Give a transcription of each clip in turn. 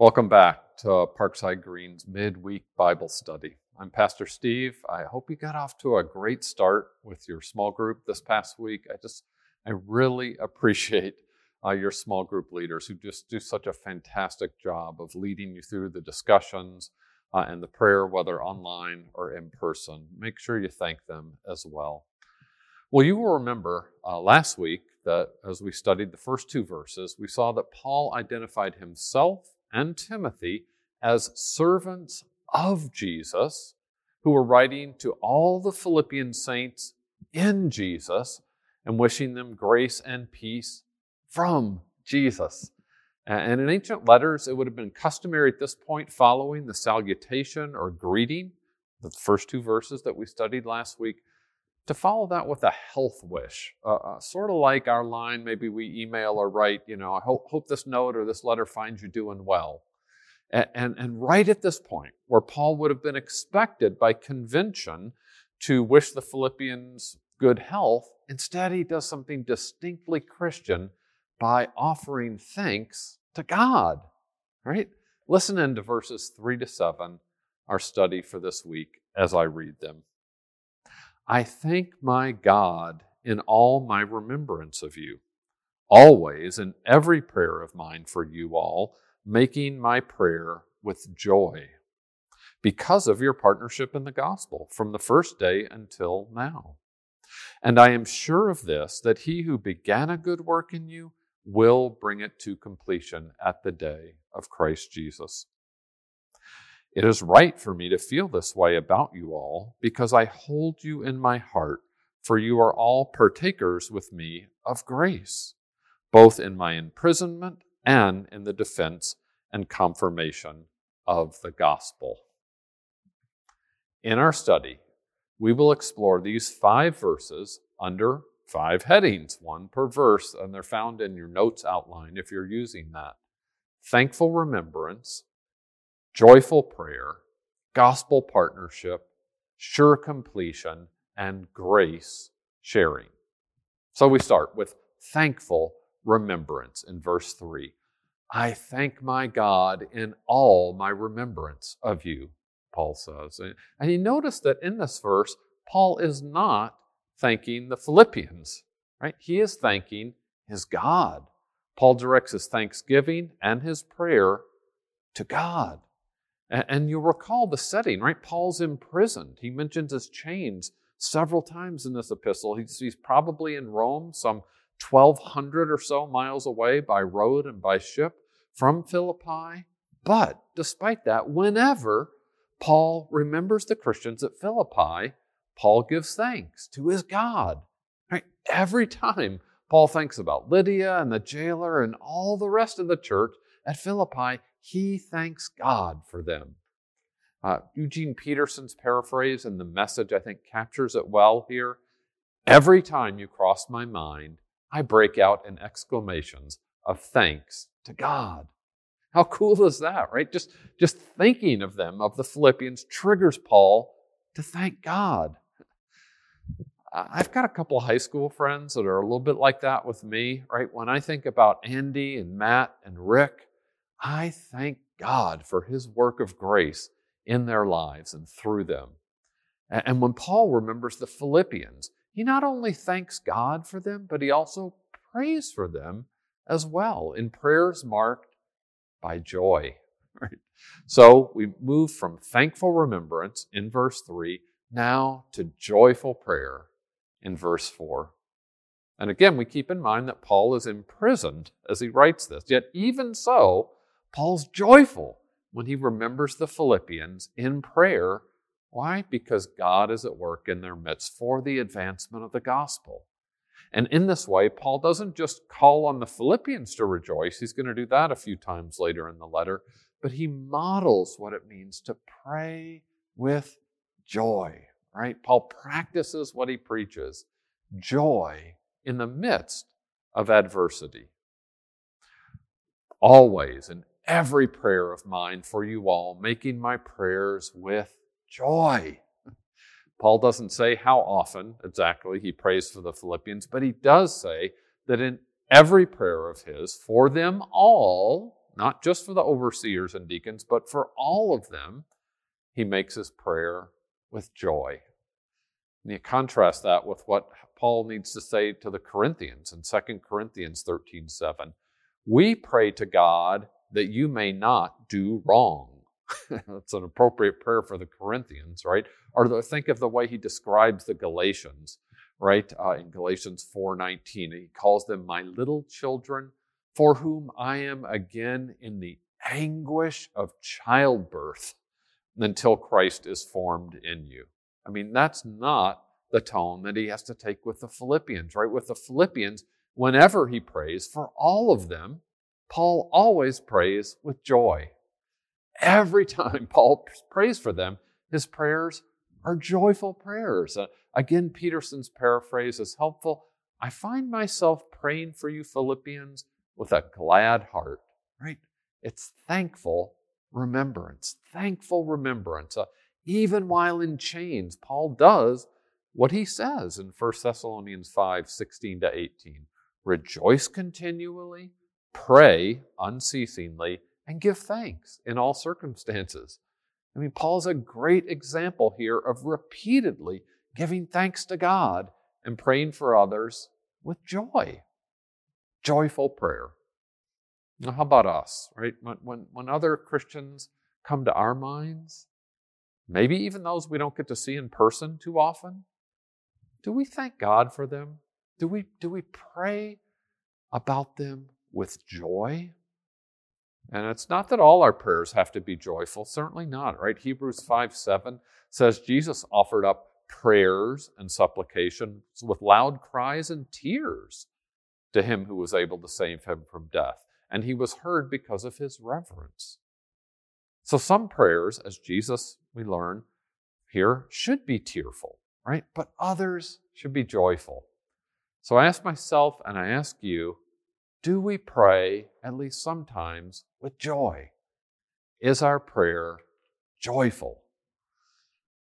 Welcome back to Parkside Green's midweek Bible study. I'm Pastor Steve. I hope you got off to a great start with your small group this past week. I just, I really appreciate uh, your small group leaders who just do such a fantastic job of leading you through the discussions uh, and the prayer, whether online or in person. Make sure you thank them as well. Well, you will remember uh, last week that as we studied the first two verses, we saw that Paul identified himself and Timothy as servants of Jesus who were writing to all the Philippian saints in Jesus and wishing them grace and peace from Jesus. And in ancient letters, it would have been customary at this point, following the salutation or greeting, the first two verses that we studied last week, to follow that with a health wish, uh, uh, sort of like our line, maybe we email or write, you know, I hope, hope this note or this letter finds you doing well. And, and, and right at this point, where Paul would have been expected by convention to wish the Philippians good health, instead he does something distinctly Christian by offering thanks to God. Right? Listen into verses 3 to 7, our study for this week, as I read them. I thank my God in all my remembrance of you, always in every prayer of mine for you all, making my prayer with joy, because of your partnership in the gospel from the first day until now. And I am sure of this, that he who began a good work in you will bring it to completion at the day of Christ Jesus. It is right for me to feel this way about you all, because I hold you in my heart, for you are all partakers with me of grace, both in my imprisonment and in the defense and confirmation of the gospel. In our study, we will explore these five verses under five headings, one per verse, and they're found in your notes outline if you're using that. Thankful remembrance, joyful prayer, gospel partnership, sure completion, and grace sharing. So we start with thankful remembrance in verse 3. I thank my God in all my remembrance of you, Paul says. And you notice that in this verse, Paul is not thanking the Philippians, right? He is thanking his God. Paul directs his thanksgiving and his prayer to God. And you'll recall the setting, right? Paul's imprisoned. He mentions his chains several times in this epistle. He's, he's probably in Rome, some 1,200 or so miles away by road and by ship from Philippi. But despite that, whenever Paul remembers the Christians at Philippi, Paul gives thanks to his God. Right? Every time Paul thinks about Lydia and the jailer and all the rest of the church at Philippi, he thanks God for them. Uh, Eugene Peterson's paraphrase and the message, I think, captures it well here. Every time you cross my mind, I break out in exclamations of thanks to God. How cool is that, right? Just, just thinking of them, of the Philippians, triggers Paul to thank God. I've got a couple of high school friends that are a little bit like that with me, right? When I think about Andy and Matt and Rick, I thank God for his work of grace in their lives and through them. And when Paul remembers the Philippians, he not only thanks God for them, but he also prays for them as well in prayers marked by joy. So we move from thankful remembrance in verse 3 now to joyful prayer in verse 4. And again, we keep in mind that Paul is imprisoned as he writes this. Yet, even so, Paul's joyful when he remembers the Philippians in prayer. Why? Because God is at work in their midst for the advancement of the gospel. And in this way, Paul doesn't just call on the Philippians to rejoice, he's going to do that a few times later in the letter, but he models what it means to pray with joy, right? Paul practices what he preaches joy in the midst of adversity. Always and every prayer of mine for you all, making my prayers with joy. Paul doesn't say how often exactly he prays for the Philippians, but he does say that in every prayer of his, for them all, not just for the overseers and deacons, but for all of them, he makes his prayer with joy. And you contrast that with what Paul needs to say to the Corinthians in 2 Corinthians 13 7. We pray to God that you may not do wrong. That's an appropriate prayer for the Corinthians, right? Or the, think of the way he describes the Galatians, right? Uh, in Galatians 4:19, he calls them my little children, for whom I am again in the anguish of childbirth until Christ is formed in you. I mean, that's not the tone that he has to take with the Philippians, right? With the Philippians, whenever he prays for all of them, Paul always prays with joy. Every time Paul prays for them, his prayers are joyful prayers. Uh, again, Peterson's paraphrase is helpful. I find myself praying for you, Philippians, with a glad heart, right? It's thankful remembrance, thankful remembrance. Uh, even while in chains, Paul does what he says in 1 Thessalonians 5 16 to 18. Rejoice continually, pray unceasingly, and give thanks in all circumstances. I mean, Paul's a great example here of repeatedly giving thanks to God and praying for others with joy. Joyful prayer. Now, how about us, right? When, when, when other Christians come to our minds, maybe even those we don't get to see in person too often, do we thank God for them? Do we, do we pray about them with joy? And it's not that all our prayers have to be joyful, certainly not, right? Hebrews 5 7 says Jesus offered up prayers and supplications with loud cries and tears to him who was able to save him from death and he was heard because of his reverence. So, some prayers, as Jesus, we learn here, should be tearful, right? But others should be joyful. So, I ask myself and I ask you do we pray, at least sometimes, with joy? Is our prayer joyful?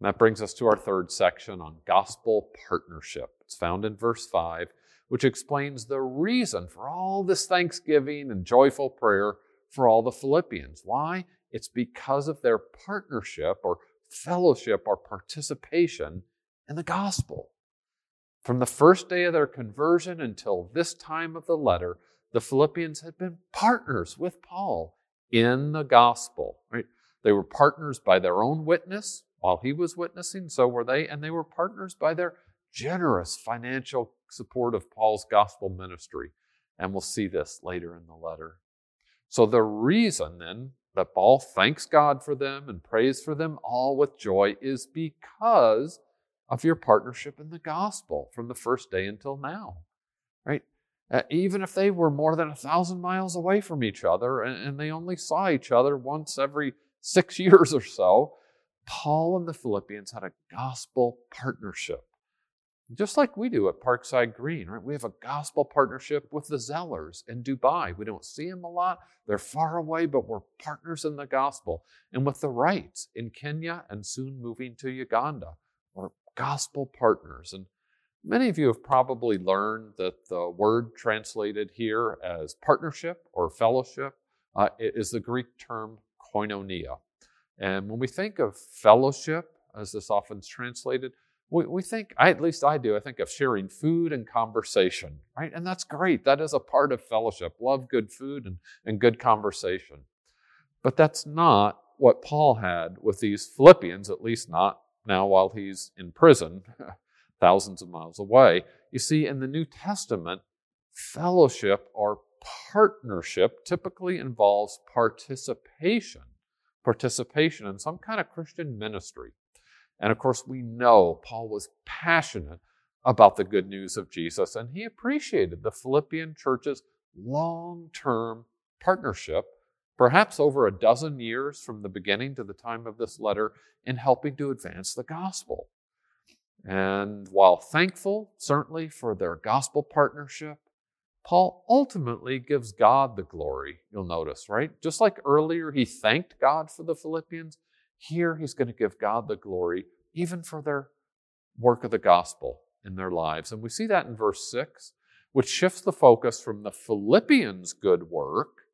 And that brings us to our third section on gospel partnership. It's found in verse 5 which explains the reason for all this thanksgiving and joyful prayer for all the Philippians. Why? It's because of their partnership or fellowship or participation in the gospel. From the first day of their conversion until this time of the letter, the Philippians had been partners with Paul in the gospel. Right? They were partners by their own witness while he was witnessing, so were they, and they were partners by their generous financial support of Paul's gospel ministry. And we'll see this later in the letter. So, the reason then that Paul thanks God for them and prays for them all with joy is because of your partnership in the gospel from the first day until now, right? Uh, even if they were more than a thousand miles away from each other and, and they only saw each other once every six years or so, Paul and the Philippians had a gospel partnership. Just like we do at Parkside Green, right? We have a gospel partnership with the Zellers in Dubai. We don't see them a lot. They're far away, but we're partners in the gospel. And with the Wrights in Kenya and soon moving to Uganda, gospel partners. And many of you have probably learned that the word translated here as partnership or fellowship uh, is the Greek term koinonia. And when we think of fellowship, as this often is translated, we, we think, I, at least I do, I think of sharing food and conversation, right? And that's great. That is a part of fellowship. Love good food and, and good conversation. But that's not what Paul had with these Philippians, at least not now while he's in prison, thousands of miles away. You see, in the New Testament, fellowship or partnership typically involves participation, participation in some kind of Christian ministry. And of course, we know Paul was passionate about the good news of Jesus, and he appreciated the Philippian church's long term partnership, perhaps over a dozen years from the beginning to the time of this letter, in helping to advance the gospel. And while thankful, certainly, for their gospel partnership, Paul ultimately gives God the glory, you'll notice, right? Just like earlier he thanked God for the Philippians, here, he's going to give God the glory, even for their work of the gospel in their lives. And we see that in verse 6, which shifts the focus from the Philippians' good work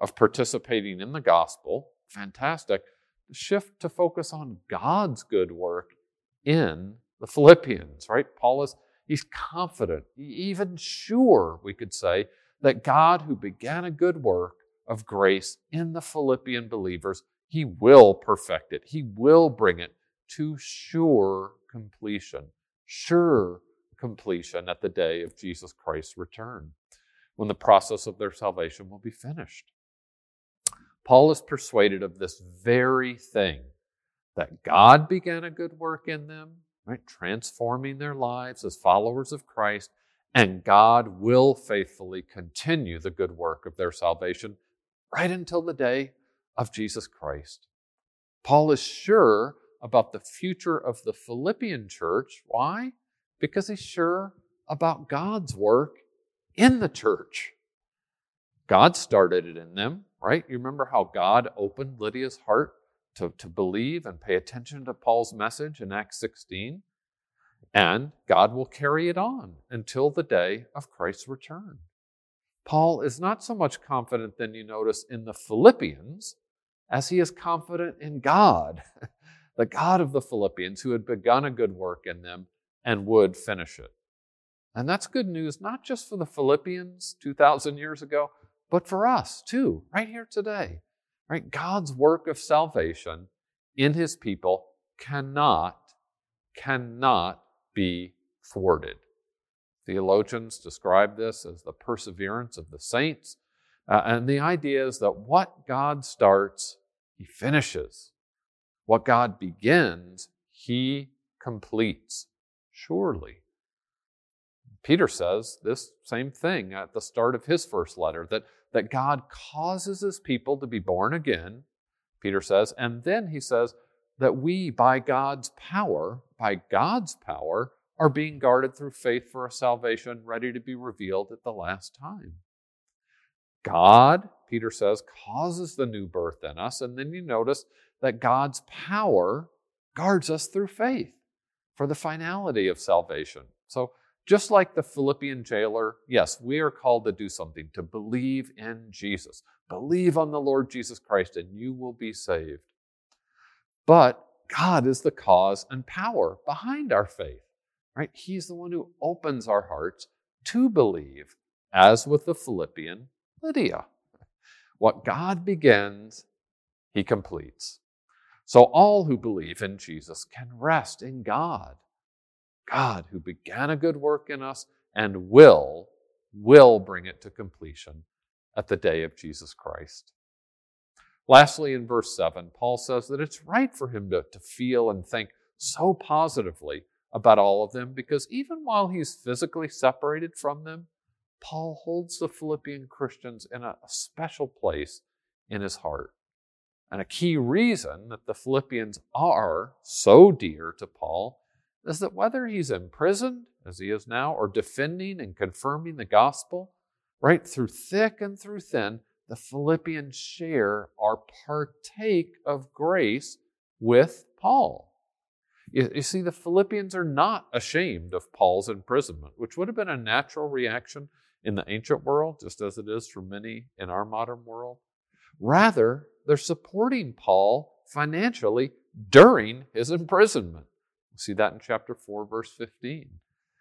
of participating in the gospel, fantastic, shift to focus on God's good work in the Philippians, right? Paul is he's confident, even sure, we could say, that God who began a good work of grace in the Philippian believers, he will perfect it. He will bring it to sure completion, sure completion at the day of Jesus Christ's return, when the process of their salvation will be finished. Paul is persuaded of this very thing that God began a good work in them, right, transforming their lives as followers of Christ, and God will faithfully continue the good work of their salvation right until the day of Jesus Christ. Paul is sure about the future of the Philippian church. Why? Because he's sure about God's work in the church. God started it in them, right? You remember how God opened Lydia's heart to, to believe and pay attention to Paul's message in Acts 16? And God will carry it on until the day of Christ's return. Paul is not so much confident, then you notice, in the Philippians as he is confident in God, the God of the Philippians, who had begun a good work in them and would finish it. And that's good news, not just for the Philippians 2,000 years ago, but for us too, right here today. Right? God's work of salvation in his people cannot, cannot be thwarted. Theologians describe this as the perseverance of the saints. Uh, and the idea is that what God starts, he finishes. What God begins, he completes. Surely. Peter says this same thing at the start of his first letter that, that God causes his people to be born again, Peter says, and then he says that we, by God's power, by God's power, are being guarded through faith for a salvation ready to be revealed at the last time. God, Peter says, causes the new birth in us, and then you notice that God's power guards us through faith for the finality of salvation. So, just like the Philippian jailer, yes, we are called to do something, to believe in Jesus. Believe on the Lord Jesus Christ, and you will be saved. But God is the cause and power behind our faith, right? He's the one who opens our hearts to believe, as with the Philippian Lydia. What God begins, he completes. So all who believe in Jesus can rest in God. God who began a good work in us and will, will bring it to completion at the day of Jesus Christ. Lastly, in verse 7, Paul says that it's right for him to, to feel and think so positively about all of them because even while he's physically separated from them, Paul holds the Philippian Christians in a, a special place in his heart. And a key reason that the Philippians are so dear to Paul is that whether he's imprisoned, as he is now, or defending and confirming the gospel, right through thick and through thin, the Philippians share or partake of grace with Paul. You, you, see, the Philippians are not ashamed of Paul's imprisonment, which would have been a natural reaction in the ancient world, just as it is for many in our modern world. Rather, they're supporting Paul financially during his imprisonment. See that in chapter 4, verse 15.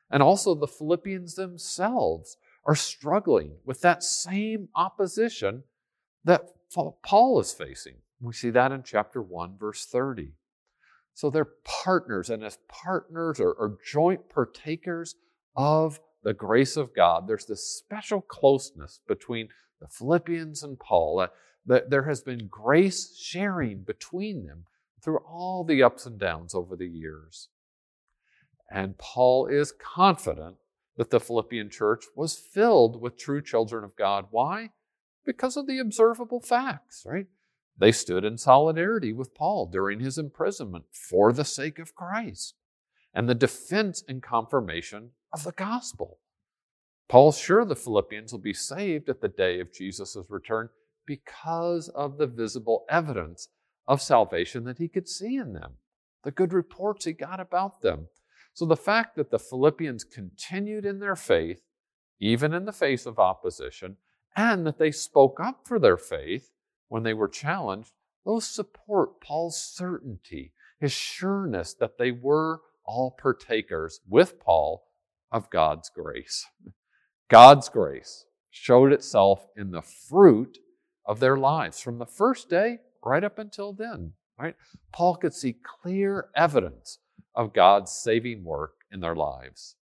And also, the Philippians themselves are struggling with that same opposition that Paul is facing. We see that in chapter 1, verse 30. So they're partners, and as partners or, or joint partakers of the grace of God, there's this special closeness between the Philippians and Paul. Uh, that there has been grace sharing between them through all the ups and downs over the years. And Paul is confident that the Philippian church was filled with true children of God. Why? Because of the observable facts, right? They stood in solidarity with Paul during his imprisonment for the sake of Christ and the defense and confirmation of the gospel. Paul's sure the Philippians will be saved at the day of Jesus' return because of the visible evidence of salvation that he could see in them, the good reports he got about them. So the fact that the Philippians continued in their faith, even in the face of opposition, and that they spoke up for their faith when they were challenged, those support Paul's certainty, his sureness that they were all partakers with Paul of God's grace. God's grace showed itself in the fruit of their lives from the first day right up until then, right? Paul could see clear evidence of God's saving work in their lives.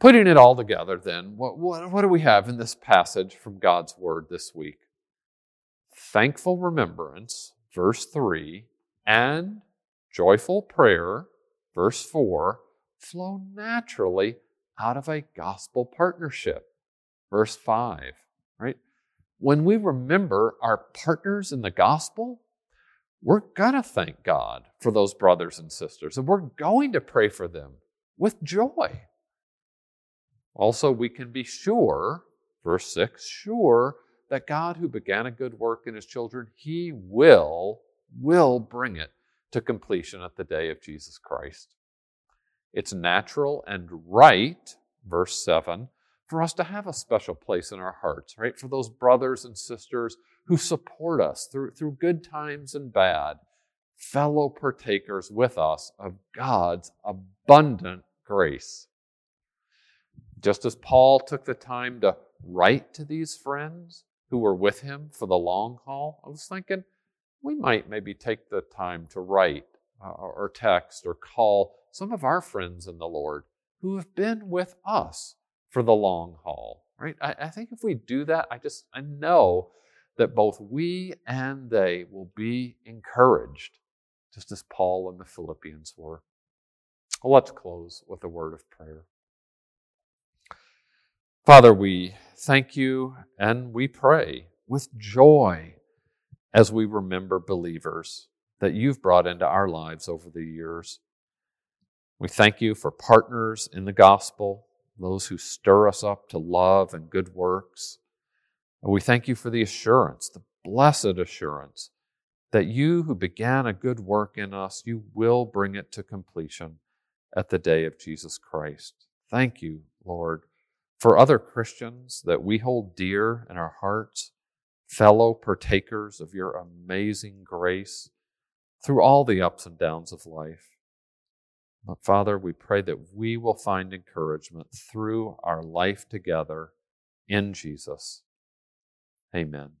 Putting it all together, then, what, what, what do we have in this passage from God's Word this week? Thankful remembrance, verse 3, and joyful prayer, verse 4, flow naturally out of a gospel partnership, verse 5, right? When we remember our partners in the gospel, we're going to thank God for those brothers and sisters, and we're going to pray for them with joy. Also, we can be sure, verse 6, sure that God who began a good work in his children, he will, will bring it to completion at the day of Jesus Christ. It's natural and right, verse 7, for us to have a special place in our hearts, right? For those brothers and sisters who support us through, through good times and bad, fellow partakers with us of God's abundant grace. Just as Paul took the time to write to these friends who were with him for the long haul, I was thinking we might maybe take the time to write uh, or text or call some of our friends in the Lord who have been with us for the long haul, right? I, I think if we do that, I just, I know that both we and they will be encouraged, just as Paul and the Philippians were. Well, let's close with a word of prayer. Father, we thank you and we pray with joy as we remember believers that you've brought into our lives over the years. We thank you for partners in the gospel, those who stir us up to love and good works. We thank you for the assurance, the blessed assurance, that you who began a good work in us, you will bring it to completion at the day of Jesus Christ. Thank you, Lord for other Christians that we hold dear in our hearts, fellow partakers of your amazing grace through all the ups and downs of life. Father, we pray that we will find encouragement through our life together in Jesus. Amen.